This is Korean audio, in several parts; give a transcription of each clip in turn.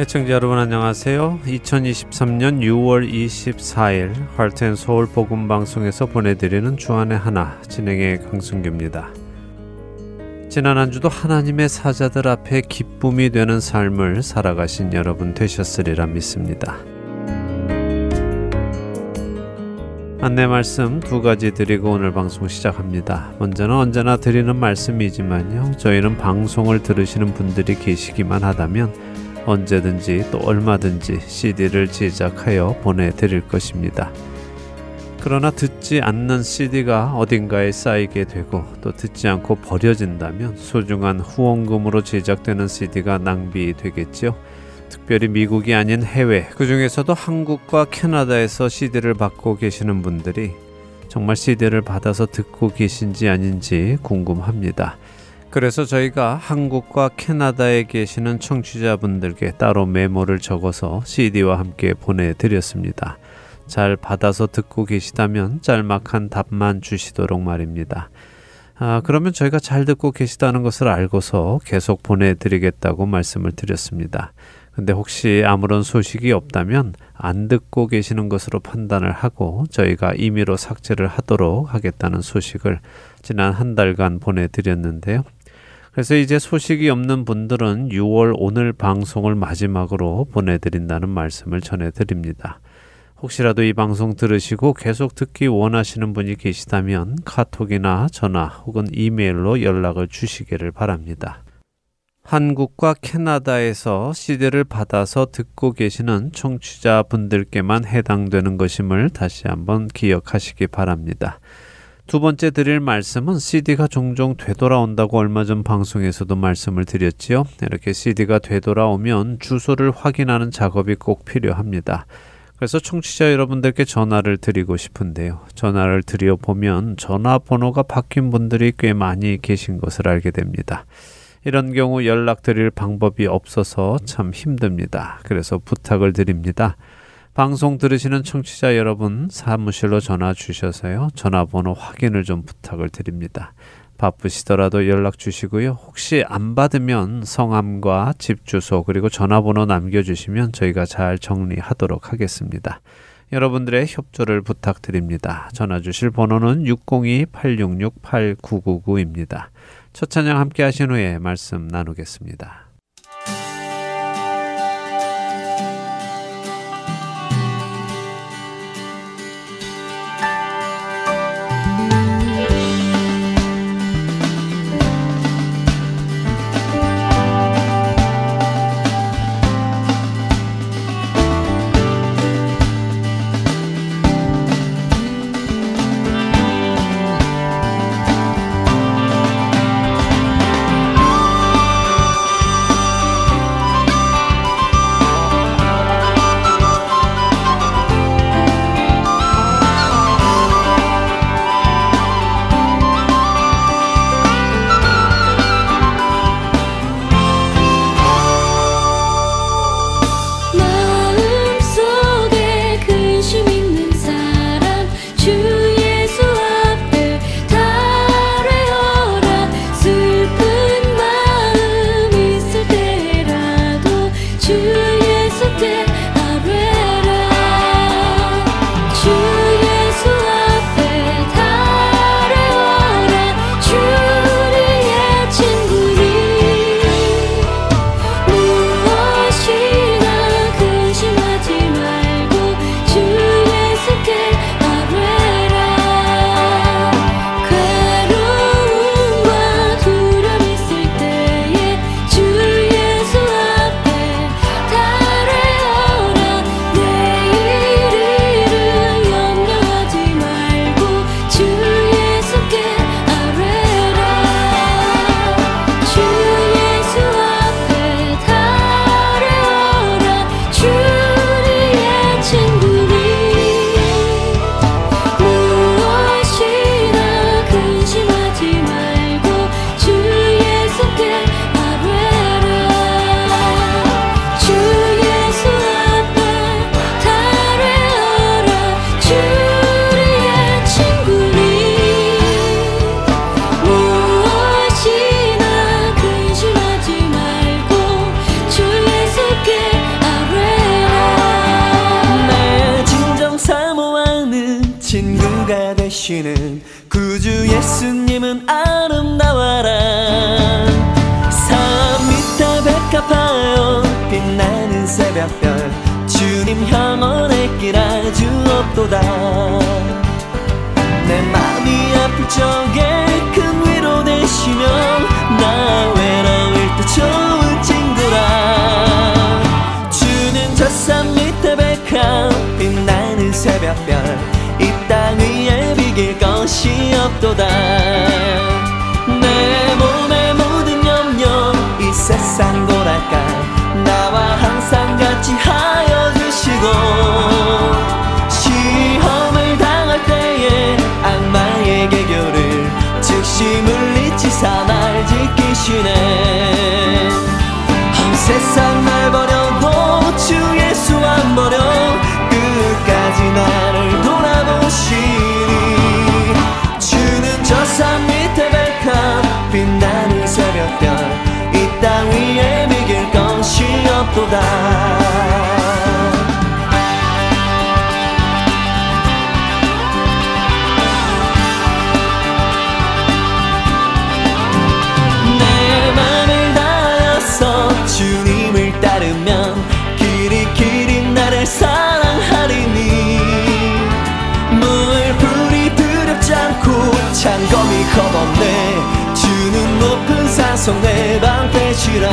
애청자 여러분 안녕하세요. 2023년 6월 24일 할텐 서울 복음 방송에서 보내드리는 주안의 하나 진행의 강승규입니다. 지난 한 주도 하나님의 사자들 앞에 기쁨이 되는 삶을 살아가신 여러분 되셨으리라 믿습니다. 안내 말씀 두 가지 드리고 오늘 방송 시작합니다. 먼저는 언제나 드리는 말씀이지만요. 저희는 방송을 들으시는 분들이 계시기만 하다면 언제든지 또 얼마든지 CD를 제작하여 보내드릴 것입니다. 그러나 듣지 않는 CD가 어딘가에 쌓이게 되고 또 듣지 않고 버려진다면 소중한 후원금으로 제작되는 CD가 낭비되겠지요. 특별히 미국이 아닌 해외, 그 중에서도 한국과 캐나다에서 CD를 받고 계시는 분들이 정말 CD를 받아서 듣고 계신지 아닌지 궁금합니다. 그래서 저희가 한국과 캐나다에 계시는 청취자분들께 따로 메모를 적어서 CD와 함께 보내드렸습니다. 잘 받아서 듣고 계시다면 짤막한 답만 주시도록 말입니다. 아, 그러면 저희가 잘 듣고 계시다는 것을 알고서 계속 보내드리겠다고 말씀을 드렸습니다. 근데 혹시 아무런 소식이 없다면 안 듣고 계시는 것으로 판단을 하고 저희가 임의로 삭제를 하도록 하겠다는 소식을 지난 한 달간 보내드렸는데요. 그래서 이제 소식이 없는 분들은 6월 오늘 방송을 마지막으로 보내드린다는 말씀을 전해드립니다. 혹시라도 이 방송 들으시고 계속 듣기 원하시는 분이 계시다면 카톡이나 전화 혹은 이메일로 연락을 주시기를 바랍니다. 한국과 캐나다에서 CD를 받아서 듣고 계시는 청취자분들께만 해당되는 것임을 다시 한번 기억하시기 바랍니다. 두 번째 드릴 말씀은 CD가 종종 되돌아온다고 얼마 전 방송에서도 말씀을 드렸지요. 이렇게 CD가 되돌아오면 주소를 확인하는 작업이 꼭 필요합니다. 그래서 청취자 여러분들께 전화를 드리고 싶은데요. 전화를 드려 보면 전화번호가 바뀐 분들이 꽤 많이 계신 것을 알게 됩니다. 이런 경우 연락 드릴 방법이 없어서 참 힘듭니다. 그래서 부탁을 드립니다. 방송 들으시는 청취자 여러분 사무실로 전화 주셔서요. 전화번호 확인을 좀 부탁을 드립니다. 바쁘시더라도 연락 주시고요. 혹시 안 받으면 성함과 집 주소 그리고 전화번호 남겨주시면 저희가 잘 정리하도록 하겠습니다. 여러분들의 협조를 부탁드립니다. 전화 주실 번호는 602-866-8999입니다. 첫 찬양 함께 하신 후에 말씀 나누겠습니다. 세상 날 버려도 주 예수 안 버려. 끝까지 나를 돌아보시 산성 내 방패시라.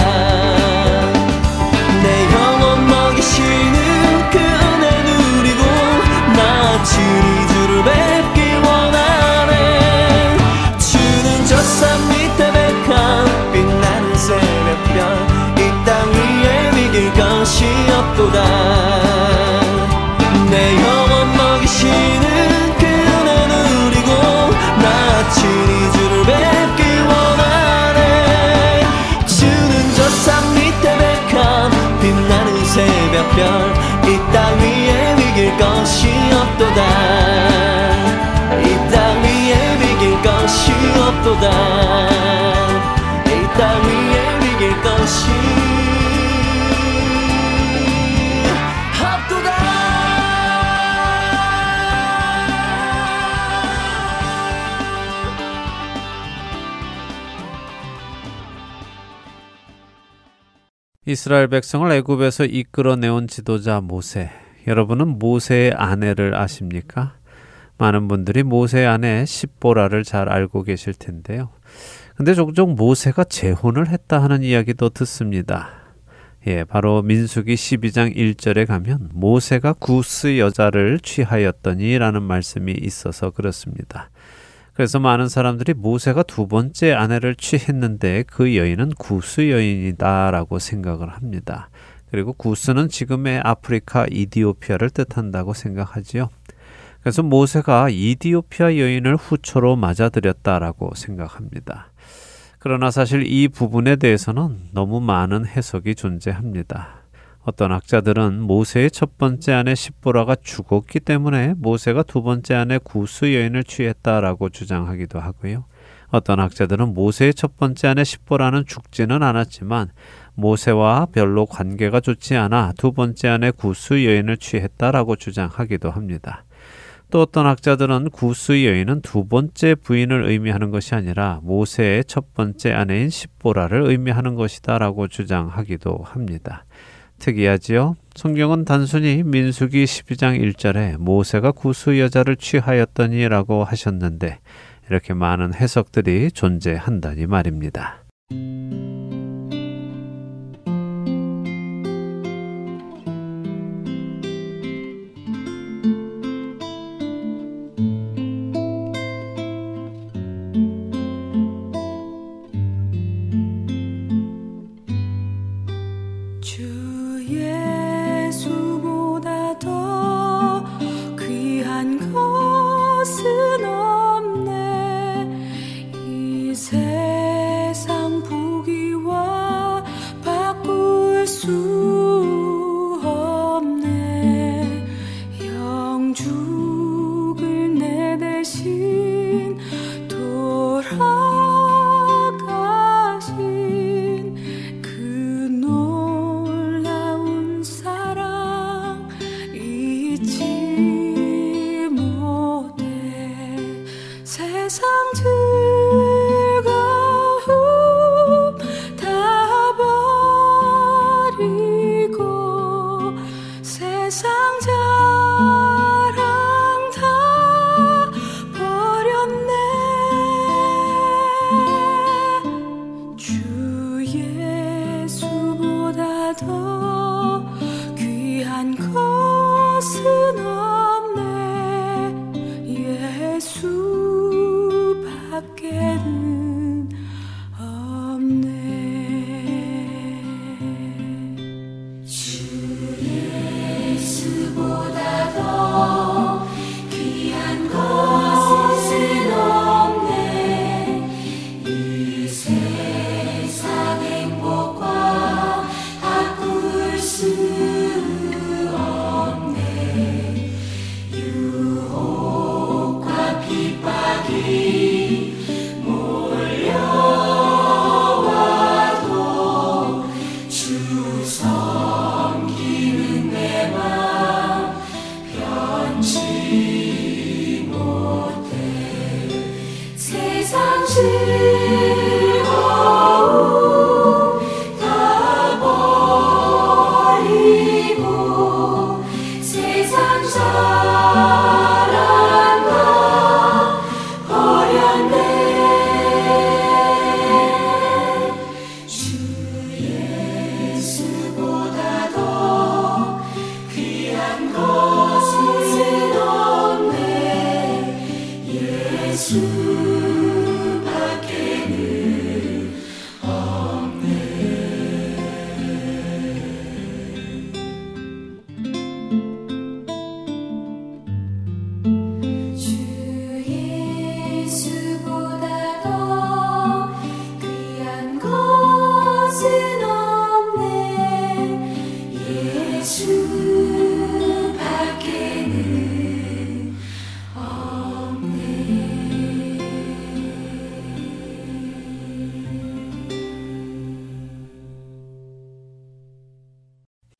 내 영혼 먹이시는 그 은혜 누리고 나 주니 주를 뵙기 원하네. 주는 저 산 밑에 백합 빛나는 새벽별 이 땅 위에 비길 것이 없도다 없도다 이 땅 위에 비길 것이 이스라엘 백성을 애굽에서 이끌어내온 지도자 모세. 여러분은 모세의 아내를 아십니까? 많은 분들이 모세의 아내 십보라를 잘 알고 계실 텐데요. 근데 종종 모세가 재혼을 했다 하는 이야기도 듣습니다. 예, 바로 민수기 12장 1절에 가면 모세가 구스 여자를 취하였더니라는 말씀이 있어서 그렇습니다. 그래서 많은 사람들이 모세가 두 번째 아내를 취했는데 그 여인은 구스 여인이다라고 생각을 합니다. 그리고 구스는 지금의 아프리카 이디오피아를 뜻한다고 생각하지요. 그래서 모세가 이디오피아 여인을 후초로 맞아들였다라고 생각합니다. 그러나 사실 이 부분에 대해서는 너무 많은 해석이 존재합니다. 어떤 학자들은 모세의 첫 번째 아내 십보라가 죽었기 때문에 모세가 두 번째 아내 구스 여인을 취했다라고 주장하기도 하고요. 어떤 학자들은 모세의 첫 번째 아내 십보라는 죽지는 않았지만 모세와 별로 관계가 좋지 않아 두 번째 아내 구스 여인을 취했다라고 주장하기도 합니다. 또 어떤 학자들은 구스 여인은 두 번째 부인을 의미하는 것이 아니라 모세의 첫 번째 아내인 십보라를 의미하는 것이다라고 주장하기도 합니다. 특이하지요? 성경은 단순히 민수기 12장 1절에 모세가 구스 여자를 취하였더니라고 하셨는데 이렇게 많은 해석들이 존재한다니 말입니다. 수 없네. 영죽을 내 대신 돌아가신 그 놀라운 사랑 잊지 못해. 세상 주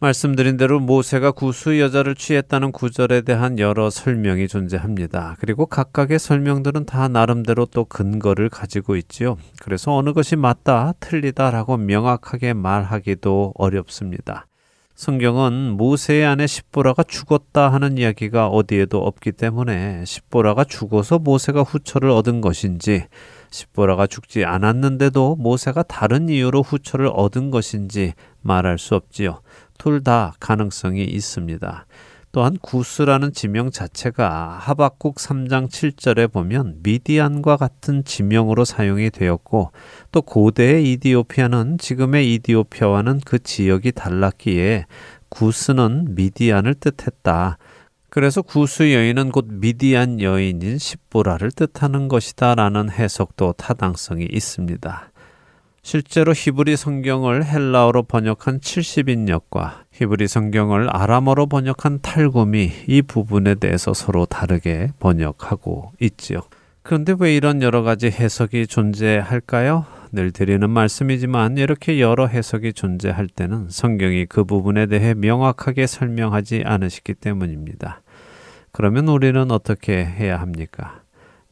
말씀드린 대로 모세가 구수 여자를 취했다는 구절에 대한 여러 설명이 존재합니다. 그리고 각각의 설명들은 다 나름대로 또 근거를 가지고 있지요. 그래서 어느 것이 맞다, 틀리다라고 명확하게 말하기도 어렵습니다. 성경은 모세의 아내 십보라가 죽었다 하는 이야기가 어디에도 없기 때문에 십보라가 죽어서 모세가 후처를 얻은 것인지 십보라가 죽지 않았는데도 모세가 다른 이유로 후처를 얻은 것인지 말할 수 없지요. 둘 다 가능성이 있습니다. 또한 구스라는 지명 자체가 하박국 3장 7절에 보면 미디안과 같은 지명으로 사용이 되었고 또 고대의 이디오피아는 지금의 이디오피아와는 그 지역이 달랐기에 구스는 미디안을 뜻했다. 그래서 구스 여인은 곧 미디안 여인인 십보라를 뜻하는 것이다 라는 해석도 타당성이 있습니다. 실제로 히브리 성경을 헬라어로 번역한 70인역과 히브리 성경을 아람어로 번역한 탈곰이 이 부분에 대해서 서로 다르게 번역하고 있지요. 그런데 왜 이런 여러 가지 해석이 존재할까요? 늘 드리는 말씀이지만 이렇게 여러 해석이 존재할 때는 성경이 그 부분에 대해 명확하게 설명하지 않으시기 때문입니다. 그러면 우리는 어떻게 해야 합니까?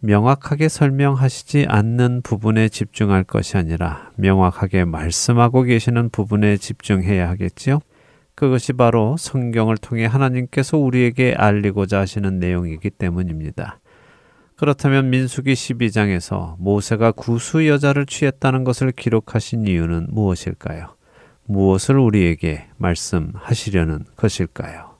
명확하게 설명하시지 않는 부분에 집중할 것이 아니라 명확하게 말씀하고 계시는 부분에 집중해야 하겠지요. 그것이 바로 성경을 통해 하나님께서 우리에게 알리고자 하시는 내용이기 때문입니다. 그렇다면 민수기 12장에서 모세가 구수 여자를 취했다는 것을 기록하신 이유는 무엇일까요? 무엇을 우리에게 말씀하시려는 것일까요?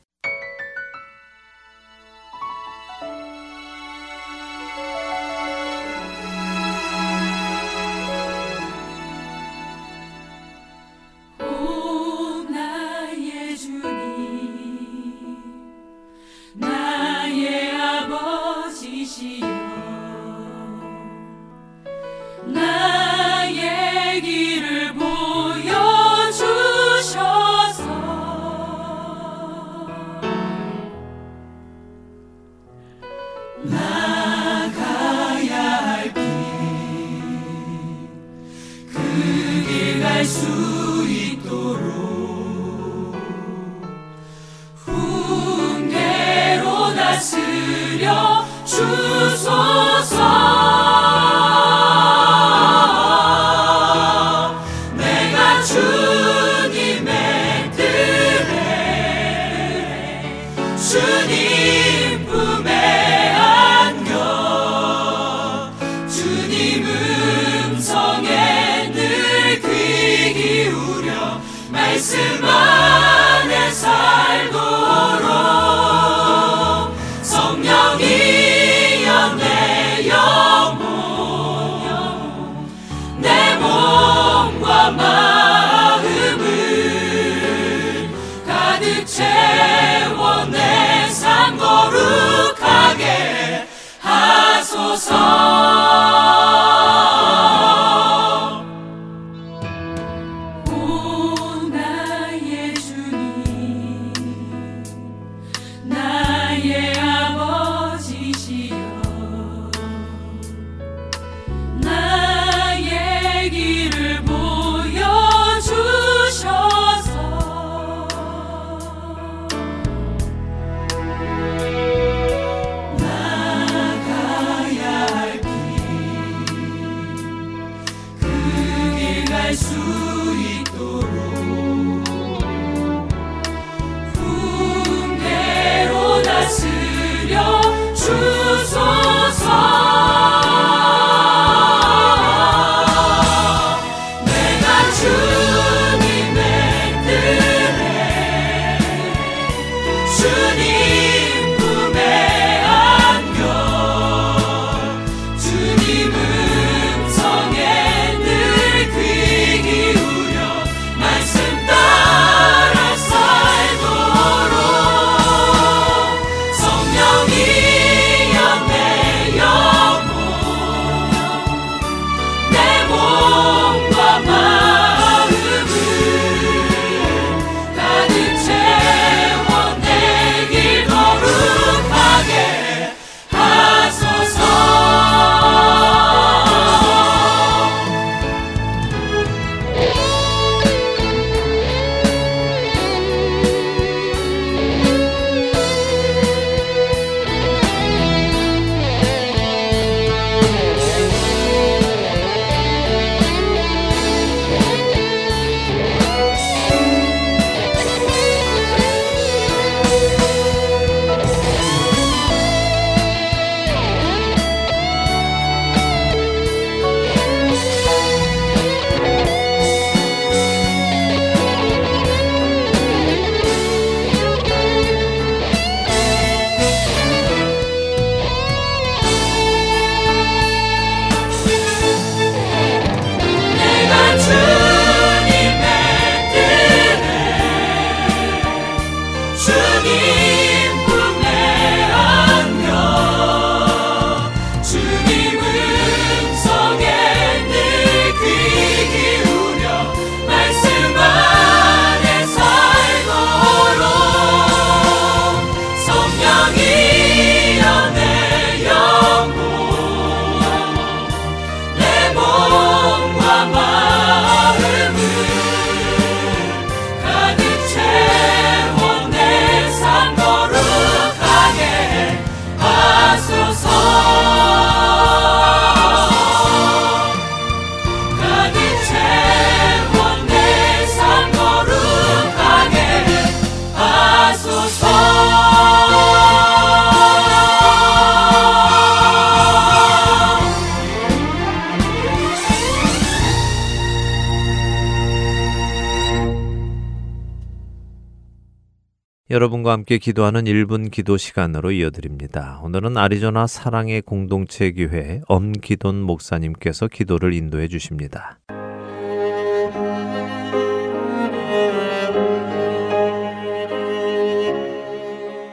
함께 기도하는 1분 기도 시간으로 이어드립니다. 오늘은 아리조나 사랑의 공동체 교회 엄기돈 목사님께서 기도를 인도해 주십니다.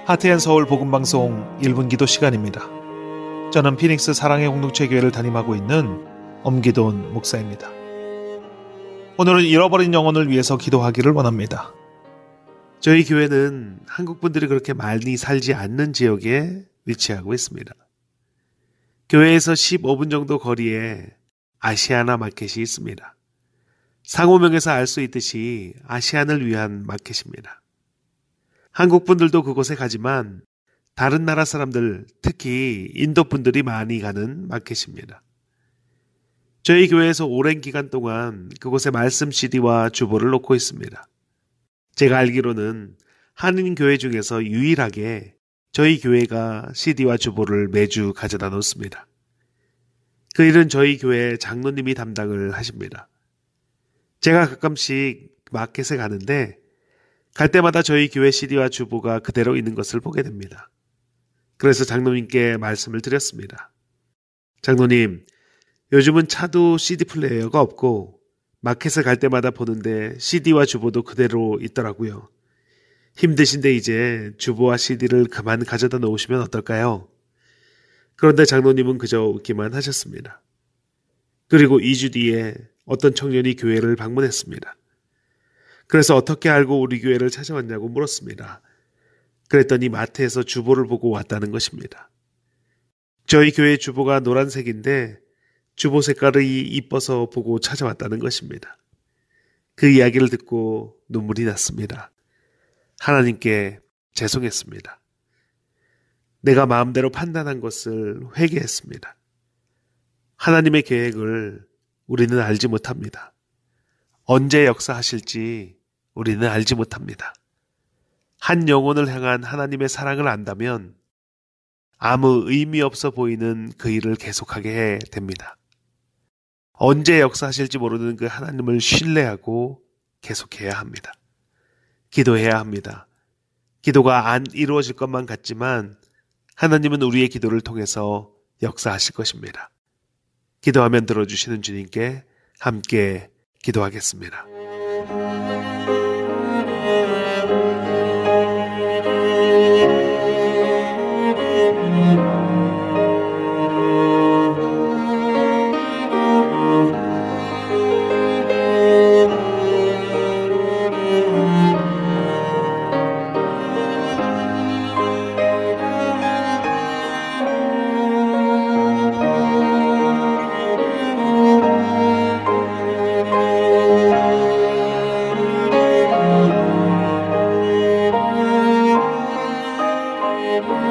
하트앤 서울 복음 방송 1분 기도 시간입니다. 저는 피닉스 사랑의 공동체 교회를 담임하고 있는 엄기돈 목사입니다. 오늘은 잃어버린 영혼을 위해서 기도하기를 원합니다. 저희 교회는 한국 분들이 그렇게 많이 살지 않는 지역에 위치하고 있습니다. 교회에서 15분 정도 거리에 아시아나 마켓이 있습니다. 상호명에서 알 수 있듯이 아시안을 위한 마켓입니다. 한국 분들도 그곳에 가지만 다른 나라 사람들, 특히 인도 분들이 많이 가는 마켓입니다. 저희 교회에서 오랜 기간 동안 그곳에 말씀 CD와 주보를 놓고 있습니다. 제가 알기로는 한인 교회 중에서 유일하게 저희 교회가 CD와 주보를 매주 가져다 놓습니다. 그 일은 저희 교회 장로님이 담당을 하십니다. 제가 가끔씩 마켓에 가는데 갈 때마다 저희 교회 CD와 주보가 그대로 있는 것을 보게 됩니다. 그래서 장로님께 말씀을 드렸습니다. 장로님, 요즘은 차도 CD 플레이어가 없고 마켓에 갈 때마다 보는데 CD와 주보도 그대로 있더라고요. 힘드신데 이제 주보와 CD를 그만 가져다 놓으시면 어떨까요? 그런데 장로님은 그저 웃기만 하셨습니다. 그리고 2주 뒤에 어떤 청년이 교회를 방문했습니다. 그래서 어떻게 알고 우리 교회를 찾아왔냐고 물었습니다. 그랬더니 마트에서 주보를 보고 왔다는 것입니다. 저희 교회 주보가 노란색인데 주보 색깔이 이뻐서 보고 찾아왔다는 것입니다. 그 이야기를 듣고 눈물이 났습니다. 하나님께 죄송했습니다. 내가 마음대로 판단한 것을 회개했습니다. 하나님의 계획을 우리는 알지 못합니다. 언제 역사하실지 우리는 알지 못합니다. 한 영혼을 향한 하나님의 사랑을 안다면 아무 의미 없어 보이는 그 일을 계속하게 해 됩니다. 언제 역사하실지 모르는 그 하나님을 신뢰하고 계속해야 합니다. 기도해야 합니다. 기도가 안 이루어질 것만 같지만 하나님은 우리의 기도를 통해서 역사하실 것입니다. 기도하면 들어주시는 주님께 함께 기도하겠습니다.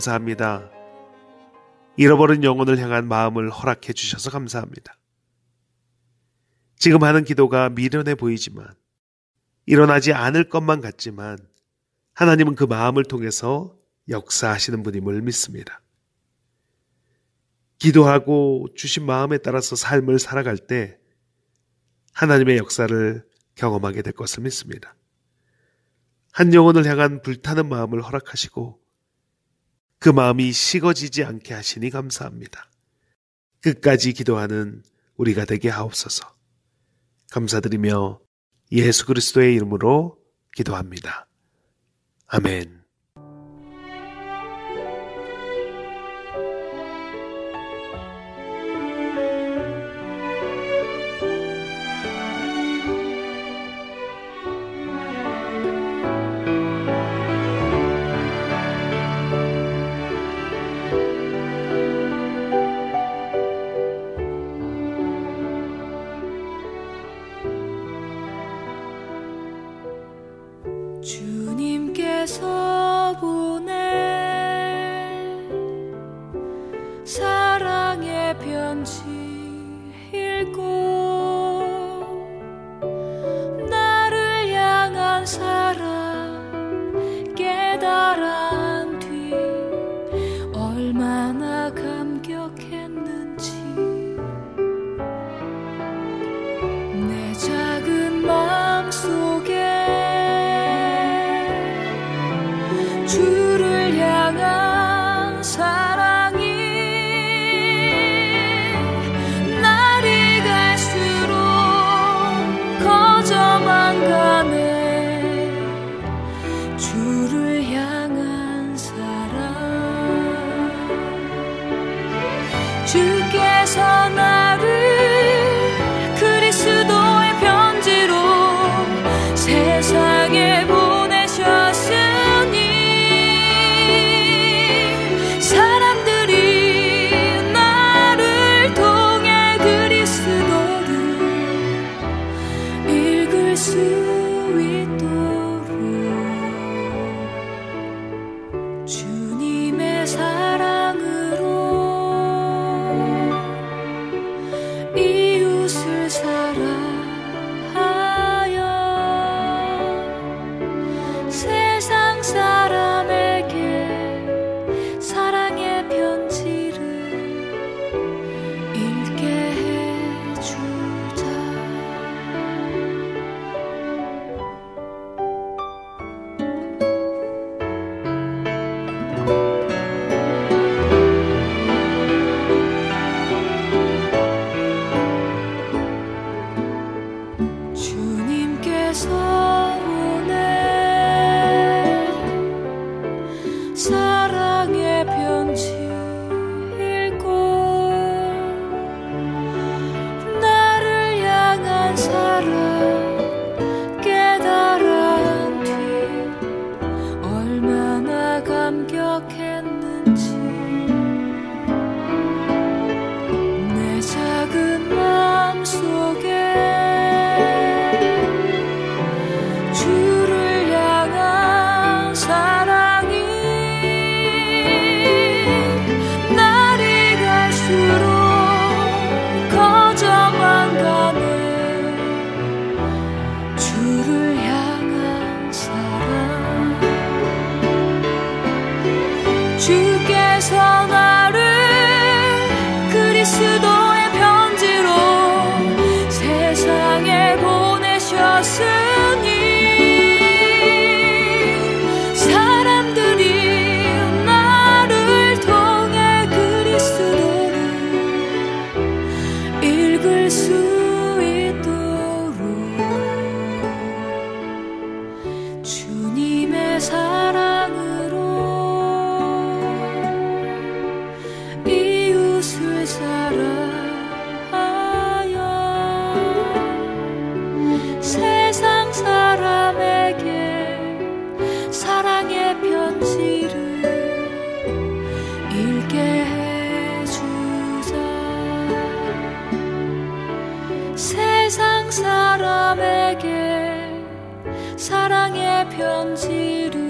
감사합니다. 잃어버린 영혼을 향한 마음을 허락해 주셔서 감사합니다. 지금 하는 기도가 미련해 보이지만 일어나지 않을 것만 같지만 하나님은 그 마음을 통해서 역사하시는 분임을 믿습니다. 기도하고 주신 마음에 따라서 삶을 살아갈 때 하나님의 역사를 경험하게 될 것을 믿습니다. 한 영혼을 향한 불타는 마음을 허락하시고 그 마음이 식어지지 않게 하시니 감사합니다. 끝까지 기도하는 우리가 되게 하옵소서. 감사드리며 예수 그리스도의 이름으로 기도합니다. 아멘. 사람에게 사랑의 편지를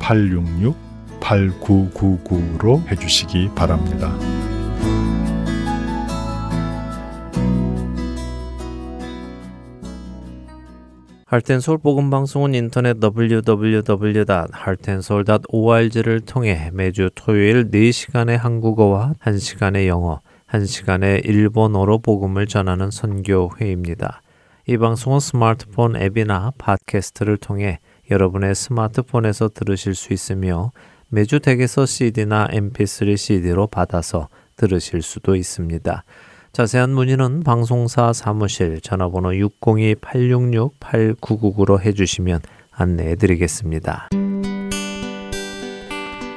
602-866-8999로 해주시기 바랍니다. 할텐 서울 복음 방송은 인터넷 www.hartenseoul.org를 통해 매주 토요일 4시간의 한국어와 1시간의 영어, 1시간의 일본어로 복음을 전하는 선교회입니다. 이 방송은 스마트폰 앱이나 팟캐스트를 통해 여러분의 스마트폰에서 들으실 수 있으며 매주 댁에서 CD나 MP3 CD로 받아서 들으실 수도 있습니다. 자세한 문의는 방송사 사무실 전화번호 602-866-8999로 해주시면 안내해 드리겠습니다.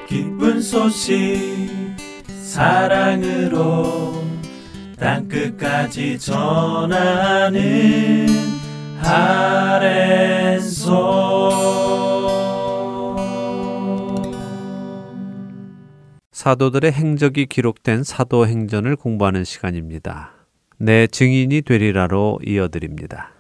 기쁜 소식 사랑으로 땅끝까지 전하는 사도들의 행적이 기록된 사도행전을 공부하는 시간입니다. 내 증인이 되리라로 이어드립니다.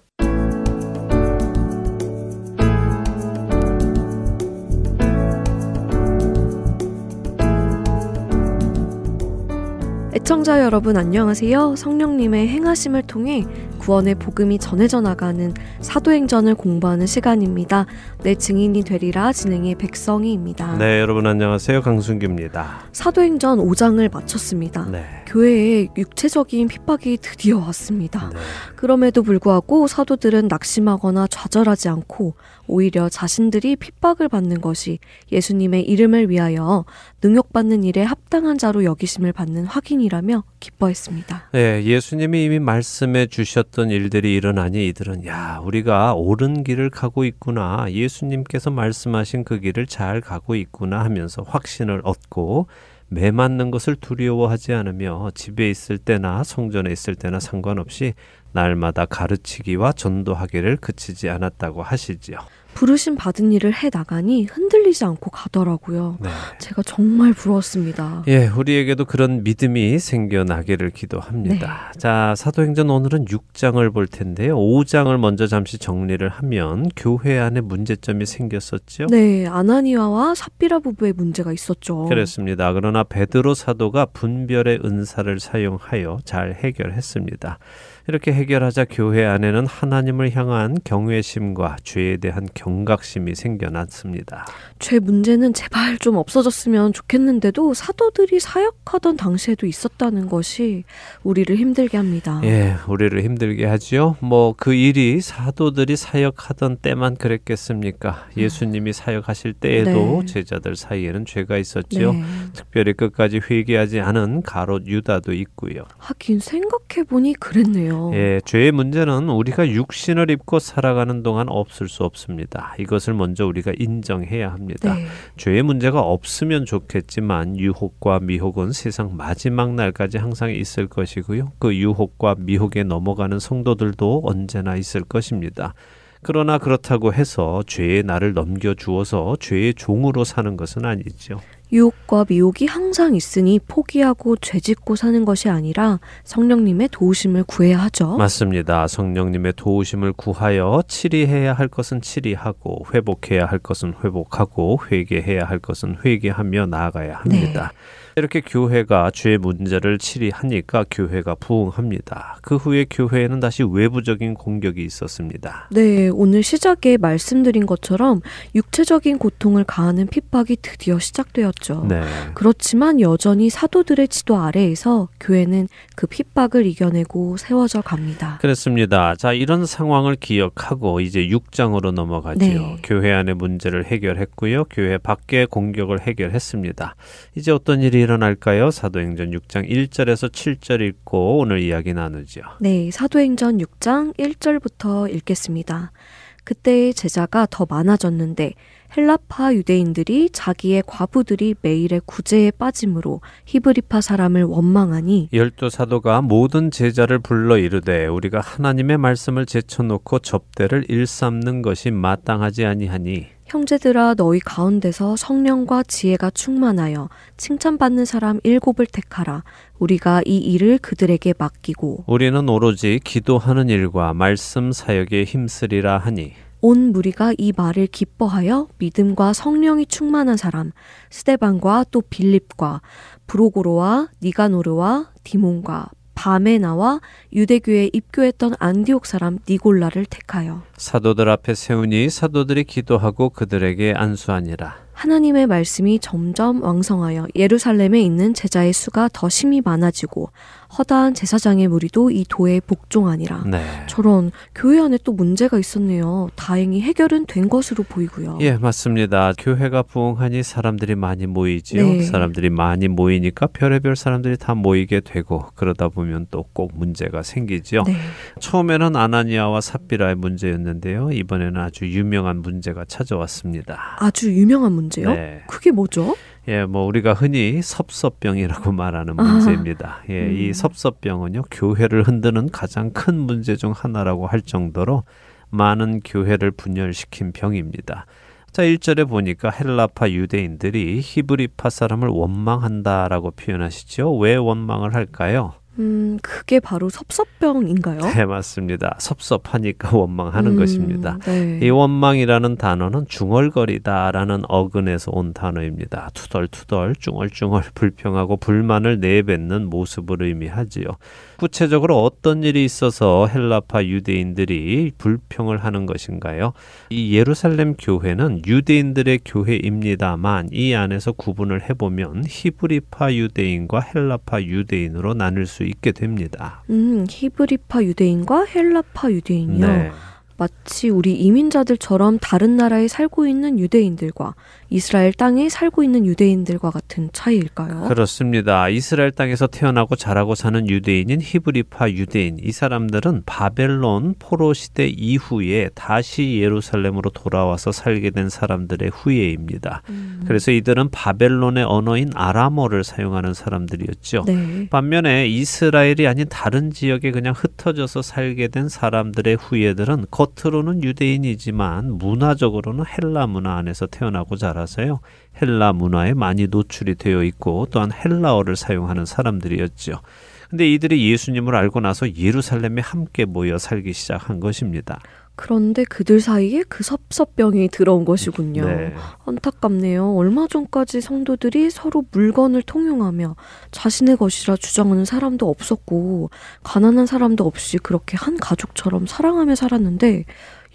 애청자 여러분 안녕하세요. 성령님의 행하심을 통해 구원의 복음이 전해져 나가는 사도행전을 공부하는 시간입니다. 내 증인이 되리라 진행의 백성희입니다. 네, 여러분 안녕하세요. 강순기입니다. 사도행전 5장을 마쳤습니다. 네. 교회에 육체적인 핍박이 드디어 왔습니다. 네. 그럼에도 불구하고 사도들은 낙심하거나 좌절하지 않고 오히려 자신들이 핍박을 받는 것이 예수님의 이름을 위하여 능욕받는 일에 합당한 자로 여기심을 받는 확인이라며 기뻐했습니다. 네, 예수님이 이미 말씀해 주셨 던 일들이 일어나니 이들은 야, 우리가 옳은 길을 가고 있구나. 예수님께서 말씀하신 그 길을 잘 가고 있구나 하면서 확신을 얻고 매 맞는 것을 두려워하지 않으며 집에 있을 때나 성전에 있을 때나 상관없이 날마다 가르치기와 전도하기를 그치지 않았다고 하시지요. 부르심 받은 일을 해 나가니 흔들리지 않고 가더라고요. 네. 제가 정말 부러웠습니다. 예, 우리에게도 그런 믿음이 생겨나기를 기도합니다. 자, 사도행전 오늘은 6장을 볼 텐데요. 5장을 먼저 잠시 정리를 하면 교회 안에 문제점이 생겼었죠. 네, 아나니아와 삽비라 부부의 문제가 있었죠. 그렇습니다. 그러나 베드로 사도가 분별의 은사를 사용하여 잘 해결했습니다. 이렇게 해결하자 교회 안에는 하나님을 향한 경외심과 죄에 대한 경각심이 생겨났습니다. 죄 문제는 제발 좀 없어졌으면 좋겠는데도 사도들이 사역하던 당시에도 있었다는 것이 우리를 힘들게 합니다. 예, 우리를 힘들게 하지요. 뭐 그 일이 사도들이 사역하던 때만 그랬겠습니까? 예수님이 사역하실 때에도 네. 제자들 사이에는 죄가 있었죠. 네. 특별히 끝까지 회개하지 않은 가롯 유다도 있고요. 하긴 생각해 보니 그랬네요. 예, 죄의 문제는 우리가 육신을 입고 살아가는 동안 없을 수 없습니다. 이것을 먼저 우리가 인정해야 합니다. 네. 죄의 문제가 없으면 좋겠지만 유혹과 미혹은 세상 마지막 날까지 항상 있을 것이고요. 그 유혹과 미혹에 넘어가는 성도들도 언제나 있을 것입니다. 그러나 그렇다고 해서 죄의 날을 넘겨주어서 죄의 종으로 사는 것은 아니죠. 유혹과 미혹이 항상 있으니 포기하고 죄짓고 사는 것이 아니라 성령님의 도우심을 구해야 하죠. 맞습니다. 성령님의 도우심을 구하여 치리해야 할 것은 치리하고 회복해야 할 것은 회복하고 회개해야 할 것은 회개하며 나아가야 합니다. 이렇게 교회가 죄의 문제를 치리하니까 교회가 부흥합니다. 그 후에 교회에는 다시 외부적인 공격이 있었습니다. 네, 오늘 시작에 말씀드린 것처럼 육체적인 고통을 가하는 핍박이 드디어 시작되었죠. 네. 그렇지만 여전히 사도들의 지도 아래에서 교회는 그 핍박을 이겨내고 세워져 갑니다. 그렇습니다. 자, 이런 상황을 기억하고 이제 6장으로 넘어가지요. 네. 교회 안의 문제를 해결했고요. 교회 밖의 공격을 해결했습니다. 이제 어떤 일이 일어날까요? 사도행전 6장 1절에서 7절 읽고 오늘 이야기 나누죠. 네, 사도행전 6장 1절부터 읽겠습니다. 그때 제자가 더 많아졌는데 헬라파 유대인들이 자기의 과부들이 매일의 구제에 빠짐으로 히브리파 사람을 원망하니 열두 사도가 모든 제자를 불러 이르되 우리가 하나님의 말씀을 제쳐놓고 접대를 일삼는 것이 마땅하지 아니하니 형제들아 너희 가운데서 성령과 지혜가 충만하여 칭찬받는 사람 일곱을 택하라. 우리가 이 일을 그들에게 맡기고 우리는 오로지 기도하는 일과 말씀 사역에 힘쓰리라 하니 온 무리가 이 말을 기뻐하여 믿음과 성령이 충만한 사람 스데반과 또 빌립과 브로고로와 니가노르와 디몬과 바메나와 유대교에 입교했던 안디옥 사람 니골라를 택하여 사도들 앞에 세우니 사도들이 기도하고 그들에게 안수하니라. 하나님의 말씀이 점점 왕성하여 예루살렘에 있는 제자의 수가 더 심히 많아지고 허다한 제사장의 무리도 이 도에 복종하니라. 네. 저런 교회 안에 또 문제가 있었네요. 다행히 해결은 된 것으로 보이고요. 예, 맞습니다. 교회가 부흥하니 사람들이 많이 모이지요. 네. 사람들이 많이 모이니까 별의별 사람들이 다 모이게 되고 그러다 보면 또 꼭 문제가 생기지요. 네. 처음에는 아나니아와 삽비라의 문제였는데요. 이번에는 아주 유명한 문제가 찾아왔습니다. 아주 유명한 문제 요? 네. 그게 뭐죠? 예, 뭐 우리가 흔히 섭섭병이라고 말하는 아. 문제입니다. 예, 음. 이 섭섭병은요 교회를 흔드는 가장 큰 문제 중 하나라고 할 정도로 많은 교회를 분열시킨 병입니다. 자, 1절에 보니까 헬라파 유대인들이 히브리파 사람을 원망한다라고 표현하시죠. 왜 원망을 할까요? 음, 그게 바로 섭섭병인가요? 네, 맞습니다. 섭섭하니까 원망하는 음, 것입니다. 네. 이 원망이라는 단어는 중얼거리다라는 어근에서 온 단어입니다. 투덜투덜 쭝얼쭝얼 불평하고 불만을 내뱉는 모습을 의미하지요. 구체적으로 어떤 일이 있어서 헬라파 유대인들이 불평을 하는 것인가요? 이 예루살렘 교회는 유대인들의 교회입니다만 이 안에서 구분을 해보면 히브리파 유대인과 헬라파 유대인으로 나눌 수 있게 됩니다. 음, 히브리파 유대인과 헬라파 유대인이요. 네. 마치 우리 이민자들처럼 다른 나라에 살고 있는 유대인들과 이스라엘 땅에 살고 있는 유대인들과 같은 차이일까요? 그렇습니다. 이스라엘 땅에서 태어나고 자라고 사는 유대인인 히브리파 유대인. 이 사람들은 바벨론 포로 시대 이후에 다시 예루살렘으로 돌아와서 살게 된 사람들의 후예입니다. 음, 그래서 이들은 바벨론의 언어인 아람어를 사용하는 사람들이었죠. 네. 반면에 이스라엘이 아닌 다른 지역에 그냥 흩어져서 살게 된 사람들의 후예들은 겉으로는 유대인이지만 문화적으로는 헬라 문화 안에서 태어나고 자라 서요. 헬라 문화에 많이 노출이 되어 있고 또한 헬라어를 사용하는 사람들이었죠. 근데 이들이 예수님을 알고 나서 예루살렘에 함께 모여 살기 시작한 것입니다. 그런데 그들 사이에 그 섭섭병이 들어온 것이군요. 네. 안타깝네요. 얼마 전까지 성도들이 서로 물건을 통용하며 자신의 것이라 주장하는 사람도 없었고 가난한 사람도 없이 그렇게 한 가족처럼 사랑하며 살았는데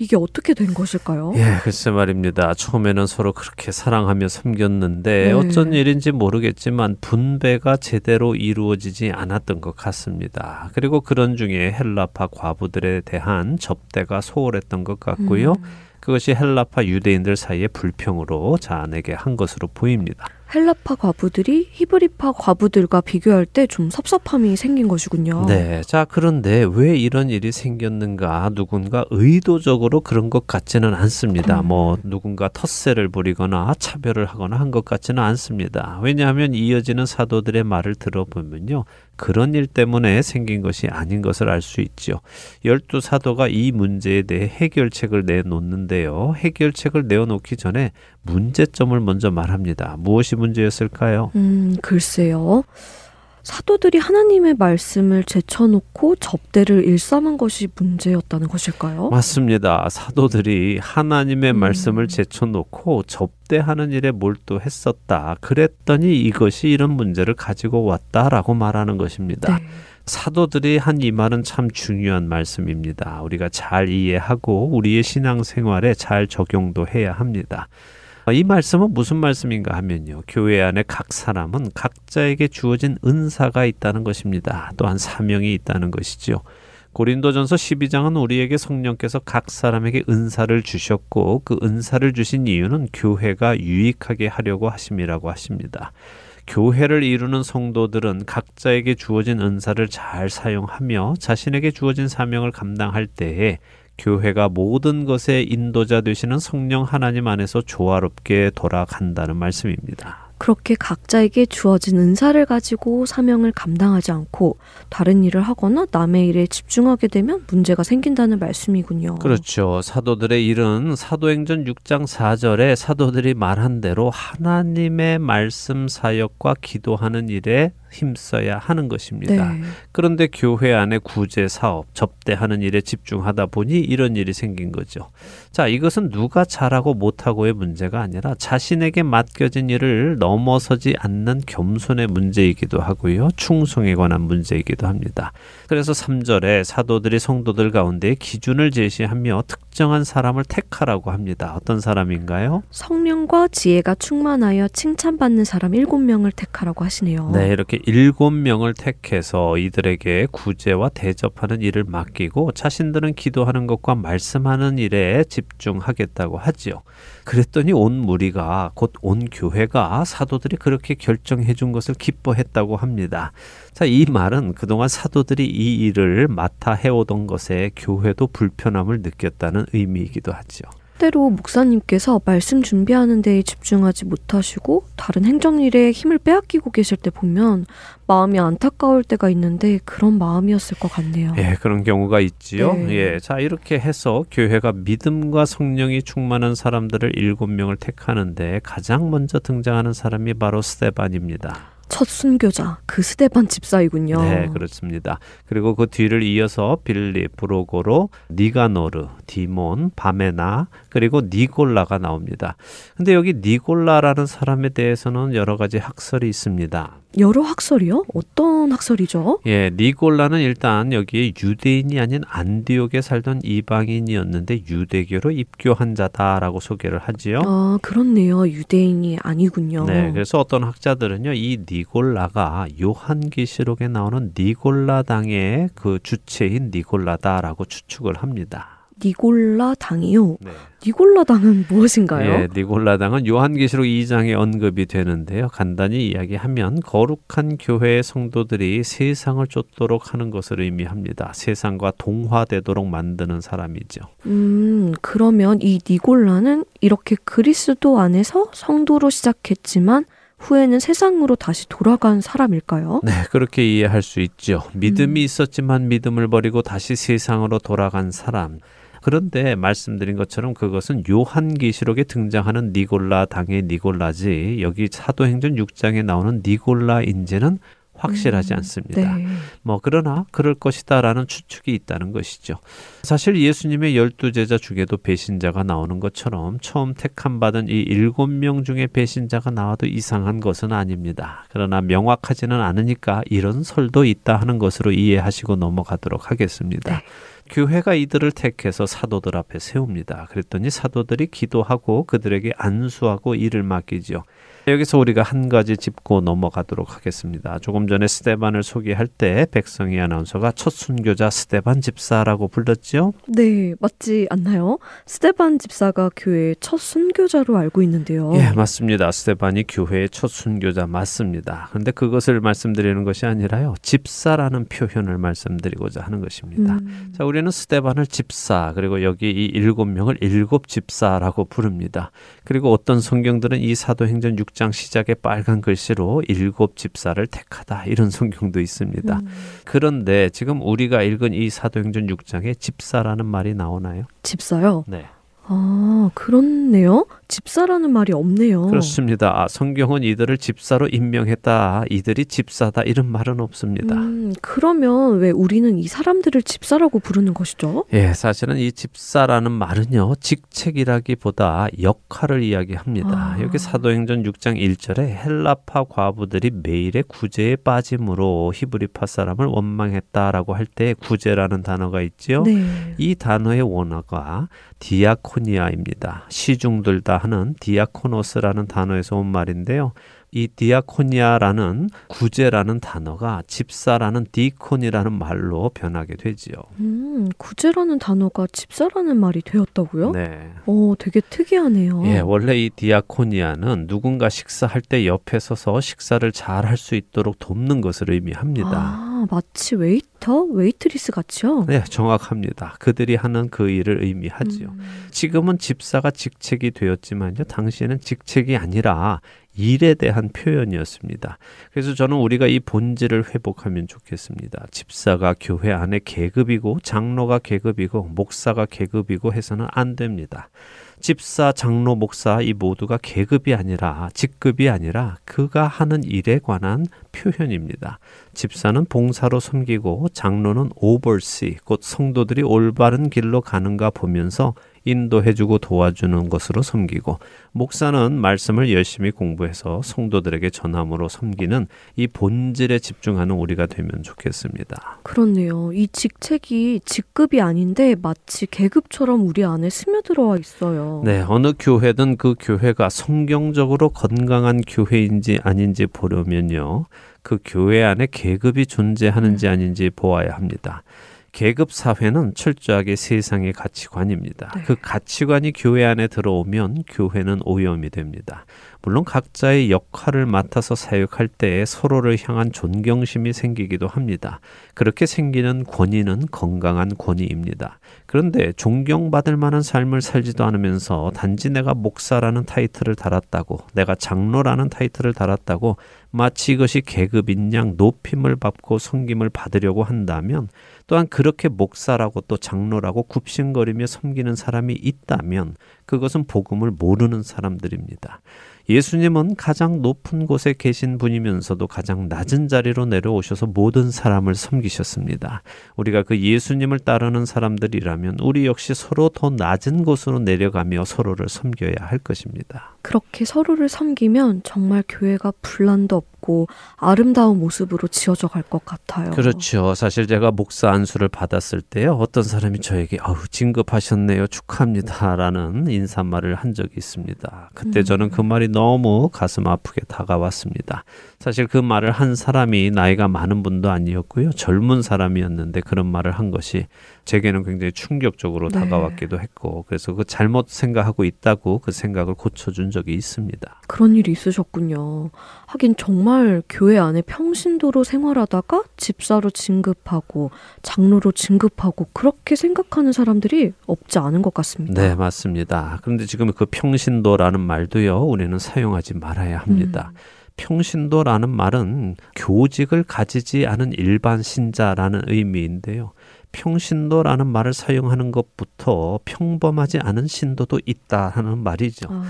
이게 어떻게 된 것일까요? 예, 글쎄 말입니다. 처음에는 서로 그렇게 사랑하며 섬겼는데 네. 어쩐 일인지 모르겠지만 분배가 제대로 이루어지지 않았던 것 같습니다. 그리고 그런 중에 헬라파 과부들에 대한 접대가 소홀했던 것 같고요. 음. 그것이 헬라파 유대인들 사이의 불평으로 자아내게 한 것으로 보입니다. 헬라파 과부들이 히브리파 과부들과 비교할 때 좀 섭섭함이 생긴 것이군요. 네. 자, 그런데 왜 이런 일이 생겼는가? 누군가 의도적으로 그런 것 같지는 않습니다. 음. 뭐, 누군가 텃세를 부리거나 차별을 하거나 한 것 같지는 않습니다. 왜냐하면 이어지는 사도들의 말을 들어보면요. 그런 일 때문에 생긴 것이 아닌 것을 알 수 있죠. 열두 사도가 이 문제에 대해 해결책을 내놓는데요. 해결책을 내어놓기 전에 문제점을 먼저 말합니다. 무엇이 문제였을까요? 음, 글쎄요. 사도들이 하나님의 말씀을 제쳐놓고 접대를 일삼은 것이 문제였다는 것일까요? 맞습니다. 사도들이 하나님의 음. 말씀을 제쳐놓고 접대하는 일에 몰두했었다. 그랬더니 이것이 이런 문제를 가지고 왔다라고 말하는 것입니다. 네. 사도들이 한 이 말은 참 중요한 말씀입니다. 우리가 잘 이해하고 우리의 신앙생활에 잘 적용도 해야 합니다. 이 말씀은 무슨 말씀인가 하면요. 교회 안에 각 사람은 각자에게 주어진 은사가 있다는 것입니다. 또한 사명이 있다는 것이지요. 고린도전서 12장은 우리에게 성령께서 각 사람에게 은사를 주셨고 그 은사를 주신 이유는 교회가 유익하게 하려고 하심이라고 하십니다. 교회를 이루는 성도들은 각자에게 주어진 은사를 잘 사용하며 자신에게 주어진 사명을 감당할 때에 교회가 모든 것의 인도자 되시는 성령 하나님 안에서 조화롭게 돌아간다는 말씀입니다. 그렇게 각자에게 주어진 은사를 가지고 사명을 감당하지 않고 다른 일을 하거나 남의 일에 집중하게 되면 문제가 생긴다는 말씀이군요. 그렇죠. 사도들의 일은 사도행전 6장 4절에 사도들이 말한 대로 하나님의 말씀 사역과 기도하는 일에 힘써야 하는 것입니다. 네. 그런데 교회 안에 구제 사업, 접대하는 일에 집중하다 보니 이런 일이 생긴 거죠. 자, 이것은 누가 잘하고 못하고의 문제가 아니라 자신에게 맡겨진 일을 넘어서지 않는 겸손의 문제이기도 하고요. 충성에 관한 문제이기도 합니다. 그래서 3절에 사도들이 성도들 가운데 기준을 제시하며 특정한 사람을 택하라고 합니다. 어떤 사람인가요? 성령과 지혜가 충만하여 칭찬받는 사람 일곱 명을 택하라고 하시네요. 네, 이렇게 일곱 명을 택해서 이들에게 구제와 대접하는 일을 맡기고 자신들은 기도하는 것과 말씀하는 일에 집중하겠다고 하지요. 그랬더니 온 무리가 곧 온 교회가 사도들이 그렇게 결정해 준 것을 기뻐했다고 합니다. 자, 이 말은 그동안 사도들이 이 일을 맡아 해오던 것에 교회도 불편함을 느꼈다는 의미이기도 하죠. 때로 목사님께서 말씀 준비하는 데에 집중하지 못하시고 다른 행정일에 힘을 빼앗기고 계실 때 보면 마음이 안타까울 때가 있는데 그런 마음이었을 것 같네요. 예, 그런 경우가 있지요. 네. 예, 자 이렇게 해서 교회가 믿음과 성령이 충만한 사람들을 일곱 명을 택하는데 가장 먼저 등장하는 사람이 바로 스테반입니다. 첫 순교자 그 스데반 집사이군요. 네, 그렇습니다. 그리고 그 뒤를 이어서 빌립, 브로고로, 니가노르, 디몬, 바메나, 그리고 니골라가 나옵니다. 근데 여기 니골라라는 사람에 대해서는 여러 가지 학설이 있습니다. 여러 학설이요? 어떤 학설이죠? 예, 니골라는 일단 여기에 유대인이 아닌 안디옥에 살던 이방인이었는데 유대교로 입교한 자다라고 소개를 하지요. 아 그렇네요. 유대인이 아니군요. 네, 그래서 어떤 학자들은요, 이 니골라가 요한계시록에 나오는 니골라당의 그 주체인 니골라다라고 추측을 합니다. 니골라 당이요. 네. 니골라 당은 무엇인가요? 예, 니골라당은 요한계시록 2장에 언급이 되는데요. 간단히 이야기하면 거룩한 교회의 성도들이 세상을 쫓도록 하는 것을 의미합니다. 세상과 동화되도록 만드는 사람이죠. 음, 그러면 이 니골라는 이렇게 그리스도 안에서 성도로 시작했지만 후에는 세상으로 다시 돌아간 사람일까요? 네, 그렇게 이해할 수 있죠. 믿음이 음. 있었지만 믿음을 버리고 다시 세상으로 돌아간 사람. 그런데 말씀드린 것처럼 그것은 요한계시록에 등장하는 니골라 당의 니골라지 여기 사도행전 6장에 나오는 니골라인지는 확실하지 음, 않습니다. 네. 뭐 그러나 그럴 것이다라는 추측이 있다는 것이죠. 사실 예수님의 열두 제자 중에도 배신자가 나오는 것처럼 처음 택함 받은 이 일곱 명 중에 배신자가 나와도 이상한 것은 아닙니다. 그러나 명확하지는 않으니까 이런 설도 있다 하는 것으로 이해하시고 넘어가도록 하겠습니다. 네. 교회가 이들을 택해서 사도들 앞에 세웁니다. 그랬더니 사도들이 기도하고 그들에게 안수하고 일을 맡기지요. 여기서 우리가 한 가지 짚고 넘어가도록 하겠습니다. 조금 전에 스테반을 소개할 때 백성희 아나운서가 첫 순교자 스테반 집사라고 불렀지요. 네, 맞지 않나요? 스테반 집사가 교회의 첫 순교자로 알고 있는데요. 예, 맞습니다. 스테반이 교회의 첫 순교자 맞습니다. 그런데 그것을 말씀드리는 것이 아니라요. 집사라는 표현을 말씀드리고자 하는 것입니다. 음, 자, 우리는 스테반을 집사, 그리고 여기 이 일곱 명을 일곱 집사라고 부릅니다. 그리고 어떤 성경들은 이 사도행전 6장 시작에 빨간 글씨로 일곱 집사를 택하다 이런 성경도 있습니다. 음, 그런데 지금 우리가 읽은 이 사도행전 6장에 집사라는 말이 나오나요? 집사요? 네. 아, 그렇네요. 집사라는 말이 없네요. 그렇습니다. 아, 성경은 이들을 집사로 임명했다. 이들이 집사다. 이런 말은 없습니다. 음, 그러면 왜 우리는 이 사람들을 집사라고 부르는 것이죠? 예, 사실은 이 집사라는 말은요, 직책이라기보다 역할을 이야기합니다. 아. 여기 사도행전 6장 1절에 헬라파 과부들이 매일의 구제에 빠짐으로 히브리파 사람을 원망했다라고 할 때 구제라는 단어가 있지요. 네. 이 단어의 원어가 디아코니아입니다. 시중들다 하는 디아코노스라는 단어에서 온 말인데요. 이 디아코니아라는 구제라는 단어가 집사라는 deacon이라는 말로 변하게 되지요. 음, 구제라는 단어가 집사라는 말이 되었다고요? 네. 어, 되게 특이하네요. 예, 원래 이 디아코니아는 누군가 식사할 때 옆에 서서 식사를 잘 할 수 있도록 돕는 것을 의미합니다. 아, 마치 웨이터, 웨이트리스 같이요? 네, 정확합니다. 그들이 하는 그 일을 의미하지요. 음. 지금은 집사가 직책이 되었지만요. 당시에는 직책이 아니라 일에 대한 표현이었습니다. 그래서 저는 우리가 이 본질을 회복하면 좋겠습니다. 집사가 교회 안에 계급이고 장로가 계급이고 목사가 계급이고 해서는 안 됩니다. 집사, 장로, 목사 이 모두가 계급이 아니라 직급이 아니라 그가 하는 일에 관한 표현입니다. 집사는 봉사로 섬기고 장로는 오버시 곧 성도들이 올바른 길로 가는가 보면서 인도해주고 도와주는 것으로 섬기고 목사는 말씀을 열심히 공부해서 성도들에게 전함으로 섬기는 이 본질에 집중하는 우리가 되면 좋겠습니다. 그렇네요. 이 직책이 직급이 아닌데 마치 계급처럼 우리 안에 스며들어와 있어요. 네, 어느 교회든 그 교회가 성경적으로 건강한 교회인지 아닌지 보려면요. 그 교회 안에 계급이 존재하는지 아닌지 보아야 합니다. 계급 사회는 철저하게 세상의 가치관입니다. 네. 그 가치관이 교회 안에 들어오면 교회는 오염이 됩니다. 물론 각자의 역할을 맡아서 사역할 때 서로를 향한 존경심이 생기기도 합니다. 그렇게 생기는 권위는 건강한 권위입니다. 그런데 존경받을 만한 삶을 살지도 않으면서 단지 내가 목사라는 타이틀을 달았다고, 내가 장로라는 타이틀을 달았다고 마치 이것이 계급인 양 높임을 받고 섬김을 받으려고 한다면 또한 그렇게 목사라고 또 장로라고 굽신거리며 섬기는 사람이 있다면 그것은 복음을 모르는 사람들입니다. 예수님은 가장 높은 곳에 계신 분이면서도 가장 낮은 자리로 내려오셔서 모든 사람을 섬기셨습니다. 우리가 그 예수님을 따르는 사람들이라면 우리 역시 서로 더 낮은 곳으로 내려가며 서로를 섬겨야 할 것입니다. 그렇게 서로를 섬기면 정말 교회가 분란도 없고 아름다운 모습으로 지어져 갈 것 같아요. 그렇죠. 사실 제가 목사 안수를 받았을 때요. 어떤 사람이 저에게 아우 진급하셨네요. 축하합니다라는 인사말을 한 적이 있습니다. 그때 음. 저는 그 말이 너무 가슴 아프게 다가왔습니다. 사실 그 말을 한 사람이 나이가 많은 분도 아니었고요. 젊은 사람이었는데 그런 말을 한 것이 제게는 굉장히 충격적으로 네. 다가왔기도 했고 그래서 그 잘못 생각하고 있다고 그 생각을 고쳐준 적이 있습니다. 그런 일이 있으셨군요. 하긴 정말 교회 안에 평신도로 생활하다가 집사로 진급하고 장로로 진급하고 그렇게 생각하는 사람들이 없지 않은 것 같습니다. 네, 맞습니다. 그런데 지금 그 평신도라는 말도요, 우리는 사용하지 말아야 합니다. 음. 평신도라는 말은 교직을 가지지 않은 일반 신자라는 의미인데요. 평신도라는 말을 사용하는 것부터 평범하지 않은 신도도 있다 하는 말이죠. 아,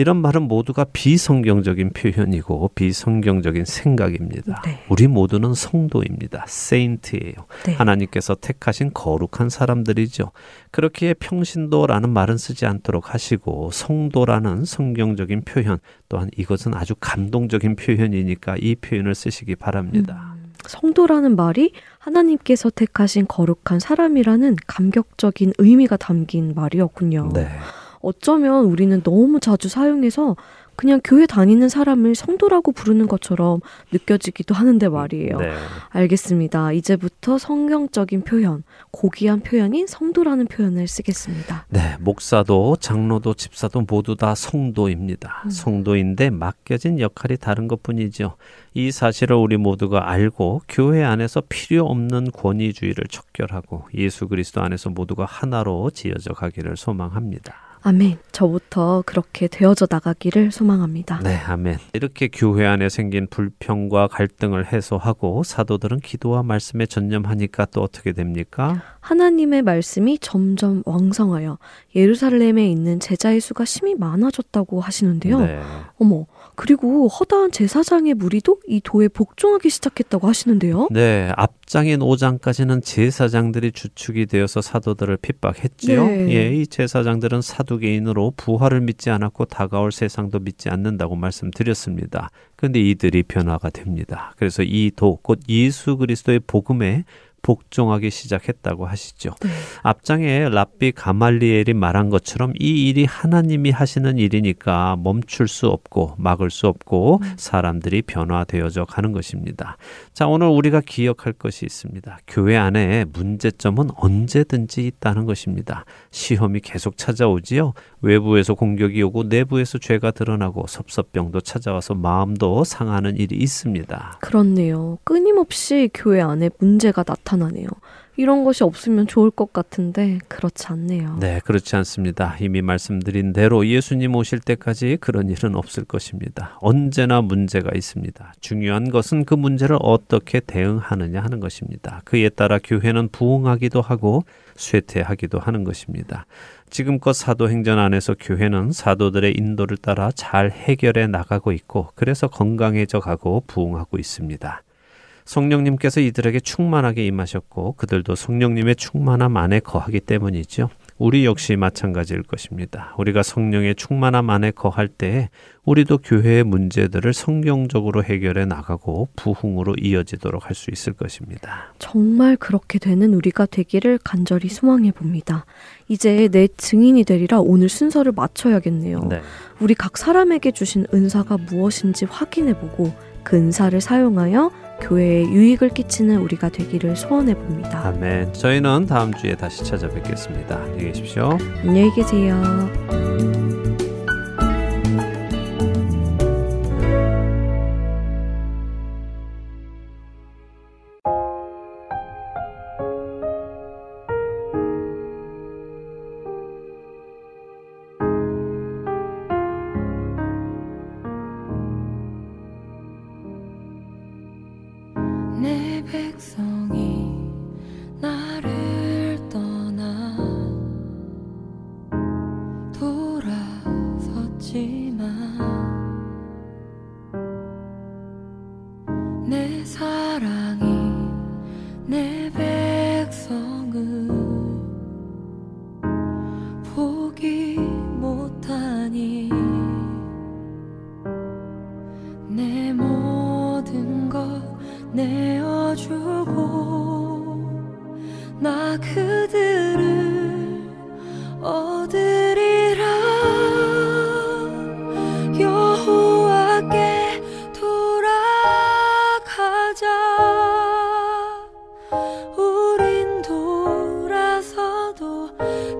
이런 말은 모두가 비성경적인 표현이고 비성경적인 생각입니다. 네. 우리 모두는 성도입니다. 세인트예요. 네. 하나님께서 택하신 거룩한 사람들이죠. 그렇기에 평신도라는 말은 쓰지 않도록 하시고 성도라는 성경적인 표현 또한 이것은 아주 감동적인 표현이니까 이 표현을 쓰시기 바랍니다. 음, 성도라는 말이 하나님께서 택하신 거룩한 사람이라는 감격적인 의미가 담긴 말이었군요. 네. 어쩌면 우리는 너무 자주 사용해서 그냥 교회 다니는 사람을 성도라고 부르는 것처럼 느껴지기도 하는데 말이에요. 네. 알겠습니다. 이제부터 성경적인 표현, 고귀한 표현인 성도라는 표현을 쓰겠습니다. 네, 목사도 장로도 집사도 모두 다 성도입니다. 음. 성도인데 맡겨진 역할이 다른 것뿐이죠. 이 사실을 우리 모두가 알고 교회 안에서 필요 없는 권위주의를 척결하고 예수 그리스도 안에서 모두가 하나로 지어져 가기를 소망합니다. 아멘. 저부터 그렇게 되어져 나가기를 소망합니다. 네, 아멘. 이렇게 교회 안에 생긴 불평과 갈등을 해소하고 사도들은 기도와 말씀에 전념하니까 또 어떻게 됩니까? 하나님의 말씀이 점점 왕성하여 예루살렘에 있는 제자의 수가 심히 많아졌다고 하시는데요. 네. 어머, 그리고 허다한 제사장의 무리도 이 도에 복종하기 시작했다고 하시는데요. 네, 앞장인 5장까지는 제사장들이 주축이 되어서 사도들을 핍박했지요. 네. 예, 이 제사장들은 사두개인으로 부활을 믿지 않았고 다가올 세상도 믿지 않는다고 말씀드렸습니다. 그런데 이들이 변화가 됩니다. 그래서 이 도, 곧 예수 그리스도의 복음에 복종하기 시작했다고 하시죠. 네. 앞장에 랍비 가말리엘이 말한 것처럼 이 일이 하나님이 하시는 일이니까 멈출 수 없고 막을 수 없고 음. 사람들이 변화되어져 가는 것입니다. 자, 오늘 우리가 기억할 것이 있습니다. 교회 안에 문제점은 언제든지 있다는 것입니다. 시험이 계속 찾아오지요. 외부에서 공격이 오고 내부에서 죄가 드러나고 섭섭병도 찾아와서 마음도 상하는 일이 있습니다. 그렇네요. 끊임없이 교회 안에 문제가 나타 나네요. 이런 것이 없으면 좋을 것 같은데 그렇지 않네요. 네, 그렇지 않습니다. 이미 말씀드린 대로 예수님 오실 때까지 그런 일은 없을 것입니다. 언제나 문제가 있습니다. 중요한 것은 그 문제를 어떻게 대응하느냐 하는 것입니다. 그에 따라 교회는 부흥하기도 하고 쇠퇴하기도 하는 것입니다. 지금껏 사도행전 안에서 교회는 사도들의 인도를 따라 잘 해결해 나가고 있고 그래서 건강해져 가고 부흥하고 있습니다. 성령님께서 이들에게 충만하게 임하셨고 그들도 성령님의 충만함 안에 거하기 때문이죠. 우리 역시 마찬가지일 것입니다. 우리가 성령의 충만함 안에 거할 때 우리도 교회의 문제들을 성경적으로 해결해 나가고 부흥으로 이어지도록 할 수 있을 것입니다. 정말 그렇게 되는 우리가 되기를 간절히 소망해 봅니다. 이제 내 증인이 되리라 오늘 순서를 맞춰야겠네요. 네. 우리 각 사람에게 주신 은사가 무엇인지 확인해 보고 그 은사를 사용하여 교회에 유익을 끼치는 우리가 되기를 소원해 봅니다. 아멘. 저희는 다음 주에 다시 찾아뵙겠습니다. 안녕히 계십시오. 안녕히 계세요.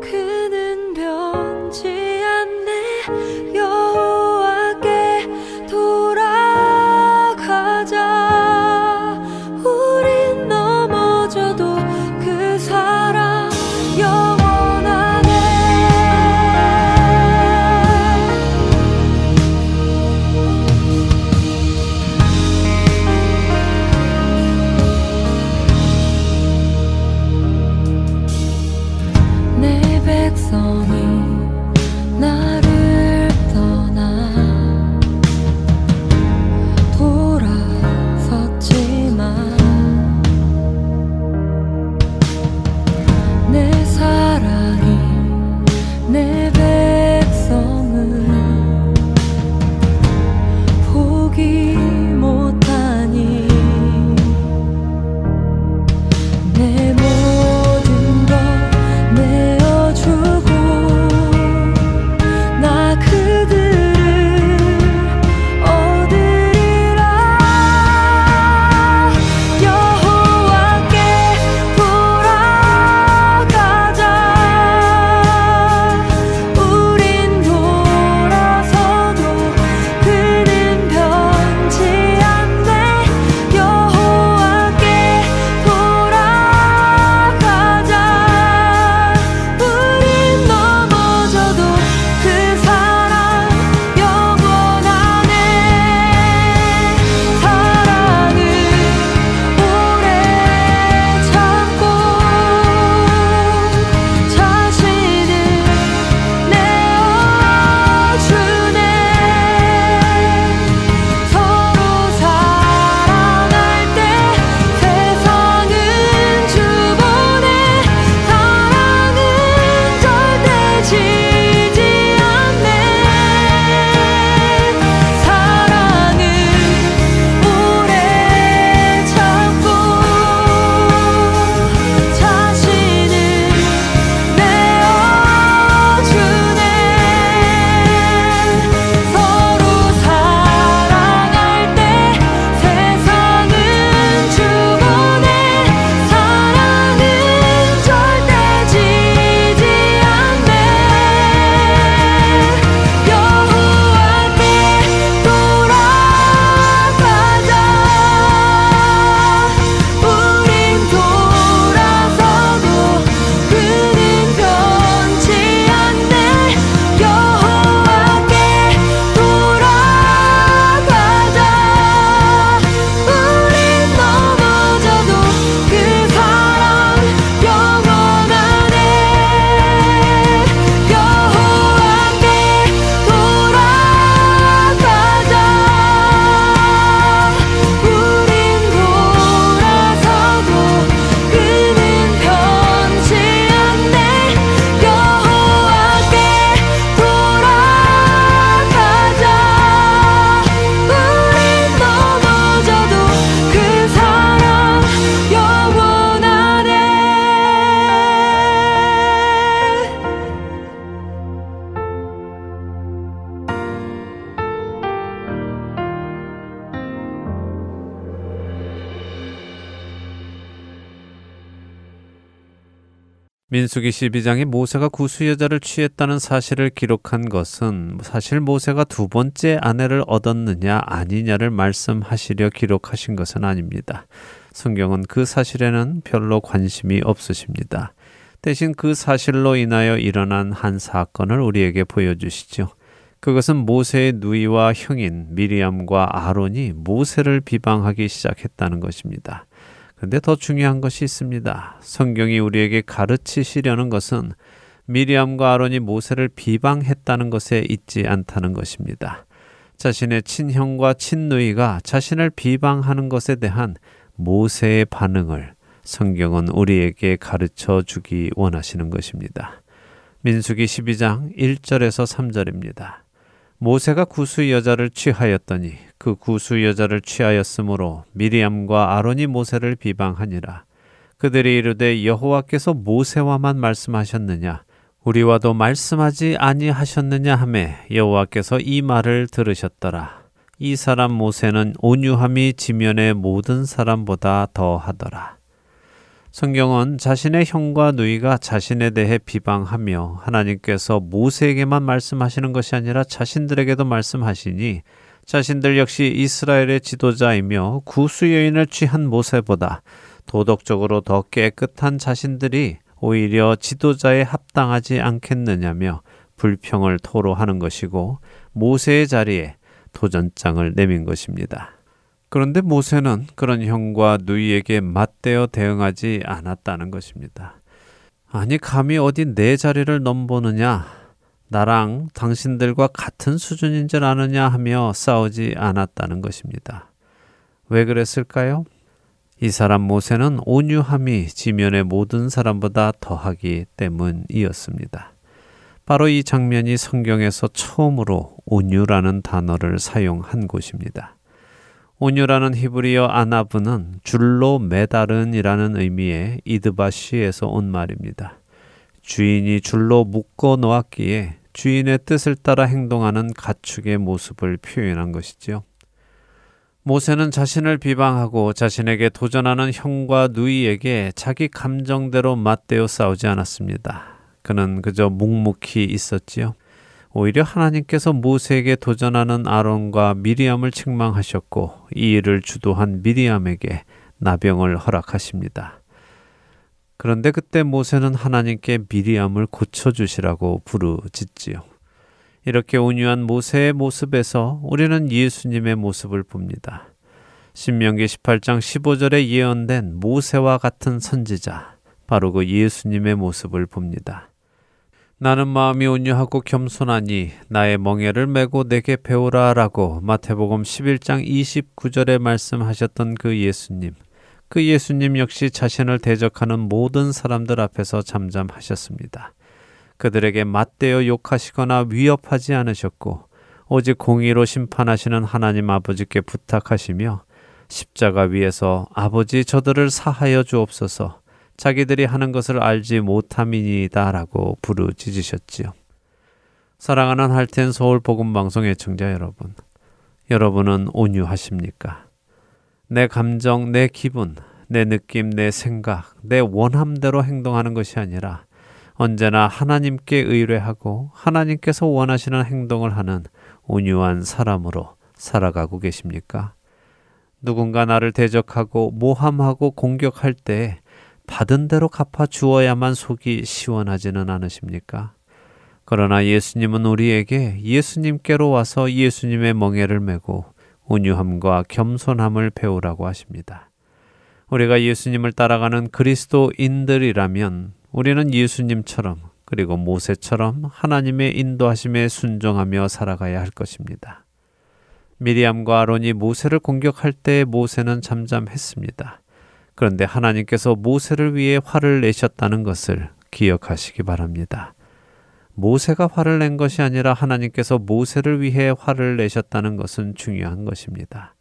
그 민수기 12장에 모세가 구수 여자를 취했다는 사실을 기록한 것은 사실 모세가 두 번째 아내를 얻었느냐 아니냐를 말씀하시려 기록하신 것은 아닙니다. 성경은 그 사실에는 별로 관심이 없으십니다. 대신 그 사실로 인하여 일어난 한 사건을 우리에게 보여주시죠. 그것은 모세의 누이와 형인 미리암과 아론이 모세를 비방하기 시작했다는 것입니다. 근데 더 중요한 것이 있습니다. 성경이 우리에게 가르치시려는 것은 미리암과 아론이 모세를 비방했다는 것에 있지 않다는 것입니다. 자신의 친형과 친누이가 자신을 비방하는 것에 대한 모세의 반응을 성경은 우리에게 가르쳐 주기 원하시는 것입니다. 민수기 12장 1절에서 3절입니다. 모세가 구수 여자를 취하였더니 그 구수 여자를 취하였으므로 미리암과 아론이 모세를 비방하니라. 그들이 이르되 여호와께서 모세와만 말씀하셨느냐 우리와도 말씀하지 아니하셨느냐 하매 여호와께서 이 말을 들으셨더라. 이 사람 모세는 온유함이 지면의 모든 사람보다 더하더라. 성경은 자신의 형과 누이가 자신에 대해 비방하며 하나님께서 모세에게만 말씀하시는 것이 아니라 자신들에게도 말씀하시니 자신들 역시 이스라엘의 지도자이며 구수 여인을 취한 모세보다 도덕적으로 더 깨끗한 자신들이 오히려 지도자에 합당하지 않겠느냐며 불평을 토로하는 것이고 모세의 자리에 도전장을 내민 것입니다. 그런데 모세는 그런 형과 누이에게 맞대어 대응하지 않았다는 것입니다. 아니, 감히 어디 내 자리를 넘보느냐? 나랑 당신들과 같은 수준인 줄 아느냐 하며 싸우지 않았다는 것입니다. 왜 그랬을까요? 이 사람 모세는 온유함이 지면의 모든 사람보다 더하기 때문이었습니다. 바로 이 장면이 성경에서 처음으로 온유라는 단어를 사용한 곳입니다. 온유라는 히브리어 아나브는 줄로 매달은이라는 의미의 이드바시에서 온 말입니다. 주인이 줄로 묶어 놓았기에 주인의 뜻을 따라 행동하는 가축의 모습을 표현한 것이지요. 모세는 자신을 비방하고 자신에게 도전하는 형과 누이에게 자기 감정대로 맞대어 싸우지 않았습니다. 그는 그저 묵묵히 있었지요. 오히려 하나님께서 모세에게 도전하는 아론과 미리암을 책망하셨고 이 일을 주도한 미리암에게 나병을 허락하십니다. 그런데 그때 모세는 하나님께 미리암을 고쳐주시라고 부르짖지요. 이렇게 온유한 모세의 모습에서 우리는 예수님의 모습을 봅니다. 신명기 18장 15절에 예언된 모세와 같은 선지자, 바로 그 예수님의 모습을 봅니다. 나는 마음이 온유하고 겸손하니 나의 멍에를 메고 내게 배우라라고 마태복음 11장 29절에 말씀하셨던 그 예수님. 그 예수님 역시 자신을 대적하는 모든 사람들 앞에서 잠잠하셨습니다. 그들에게 맞대어 욕하시거나 위협하지 않으셨고 오직 공의로 심판하시는 하나님 아버지께 부탁하시며 십자가 위에서 아버지 저들을 사하여 주옵소서 자기들이 하는 것을 알지 못함이니다라고 부르짖으셨지요. 사랑하는 할텐 서울 복음 방송 애청자 여러분, 여러분은 온유하십니까? 내 감정, 내 기분, 내 느낌, 내 생각, 내 원함대로 행동하는 것이 아니라 언제나 하나님께 의뢰하고 하나님께서 원하시는 행동을 하는 온유한 사람으로 살아가고 계십니까? 누군가 나를 대적하고 모함하고 공격할 때 받은 대로 갚아 주어야만 속이 시원하지는 않으십니까? 그러나 예수님은 우리에게 예수님께로 와서 예수님의 멍에를 메고 온유함과 겸손함을 배우라고 하십니다. 우리가 예수님을 따라가는 그리스도인들이라면 우리는 예수님처럼 그리고 모세처럼 하나님의 인도하심에 순종하며 살아가야 할 것입니다. 미리암과 아론이 모세를 공격할 때 모세는 잠잠했습니다. 그런데 하나님께서 모세를 위해 화를 내셨다는 것을 기억하시기 바랍니다. 모세가 화를 낸 것이 아니라 하나님께서 모세를 위해 화를 내셨다는 것은 중요한 것입니다.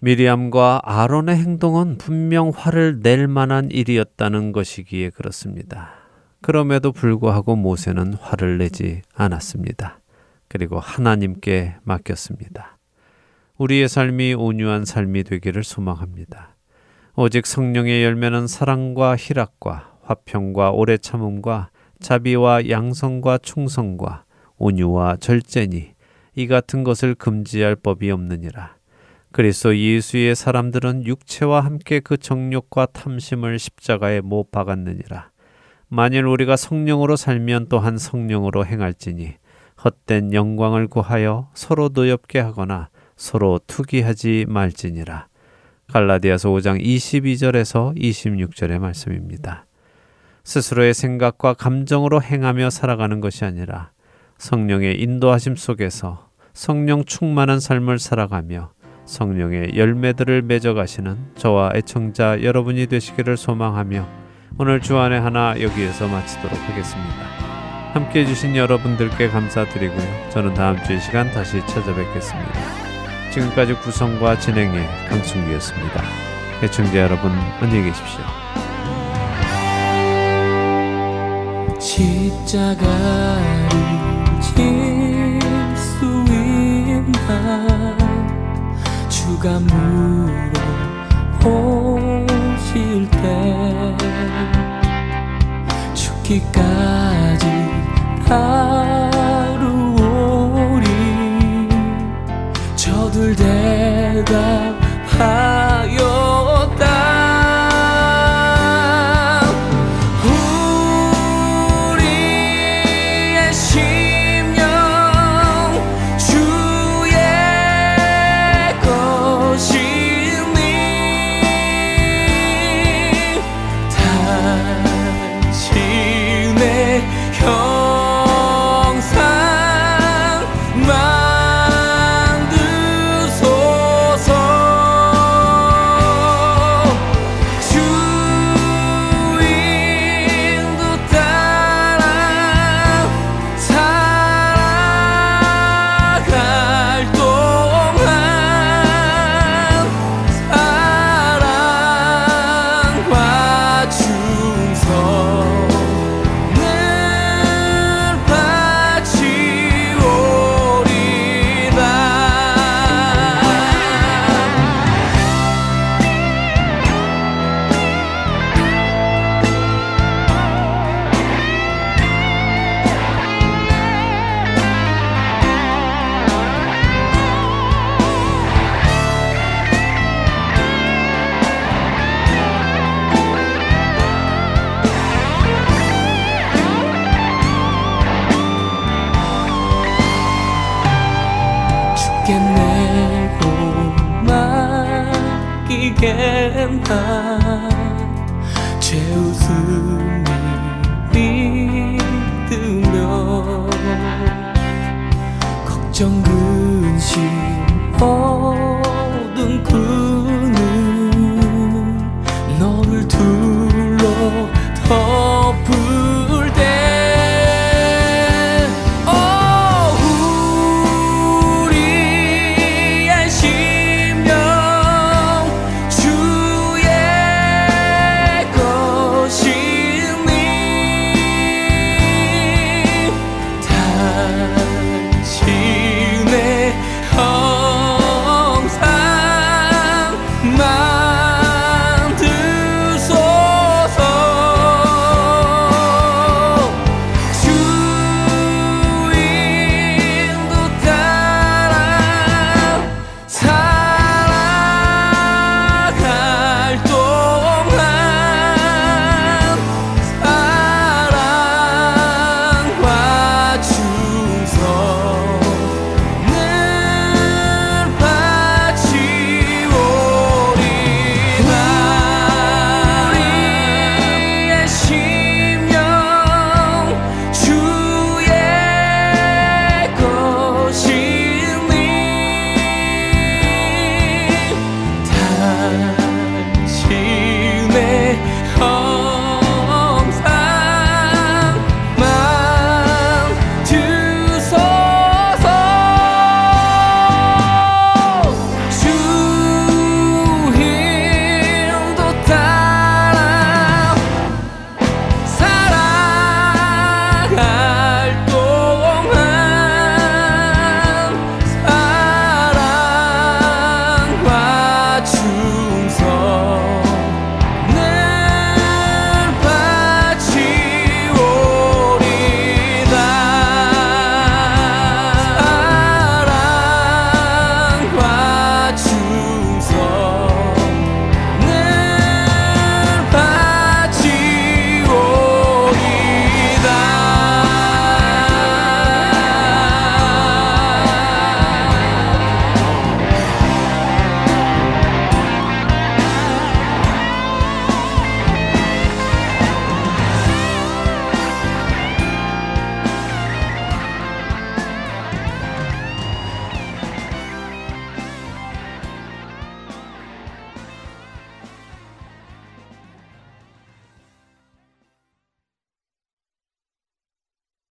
미리암과 아론의 행동은 분명 화를 낼 만한 일이었다는 것이기에 그렇습니다. 그럼에도 불구하고 모세는 화를 내지 않았습니다. 그리고 하나님께 맡겼습니다. 우리의 삶이 온유한 삶이 되기를 소망합니다. 오직 성령의 열매는 사랑과 희락과 화평과 오래 참음과 자비와 양성과 충성과 온유와 절제니 이 같은 것을 금지할 법이 없느니라. 그리스도 예수의 사람들은 육체와 함께 그 정욕과 탐심을 십자가에 못 박았느니라. 만일 우리가 성령으로 살면 또한 성령으로 행할지니 헛된 영광을 구하여 서로 노엽게 하거나 서로 투기하지 말지니라. 갈라디아서 5장 22절에서 26절의 말씀입니다. 스스로의 생각과 감정으로 행하며 살아가는 것이 아니라 성령의 인도하심 속에서 성령 충만한 삶을 살아가며 성령의 열매들을 맺어가시는 저와 애청자 여러분이 되시기를 소망하며 오늘 주안의 하나 여기에서 마치도록 하겠습니다. 함께 해주신 여러분들께 감사드리고요. 저는 다음 주이 시간 다시 찾아뵙겠습니다. 지금까지 구성과 진행의 강승기였습니다. 애청자 여러분 안녕히 계십시오. 십자가를 질수 있나 주가 물어보실 때 죽기까지 다 대답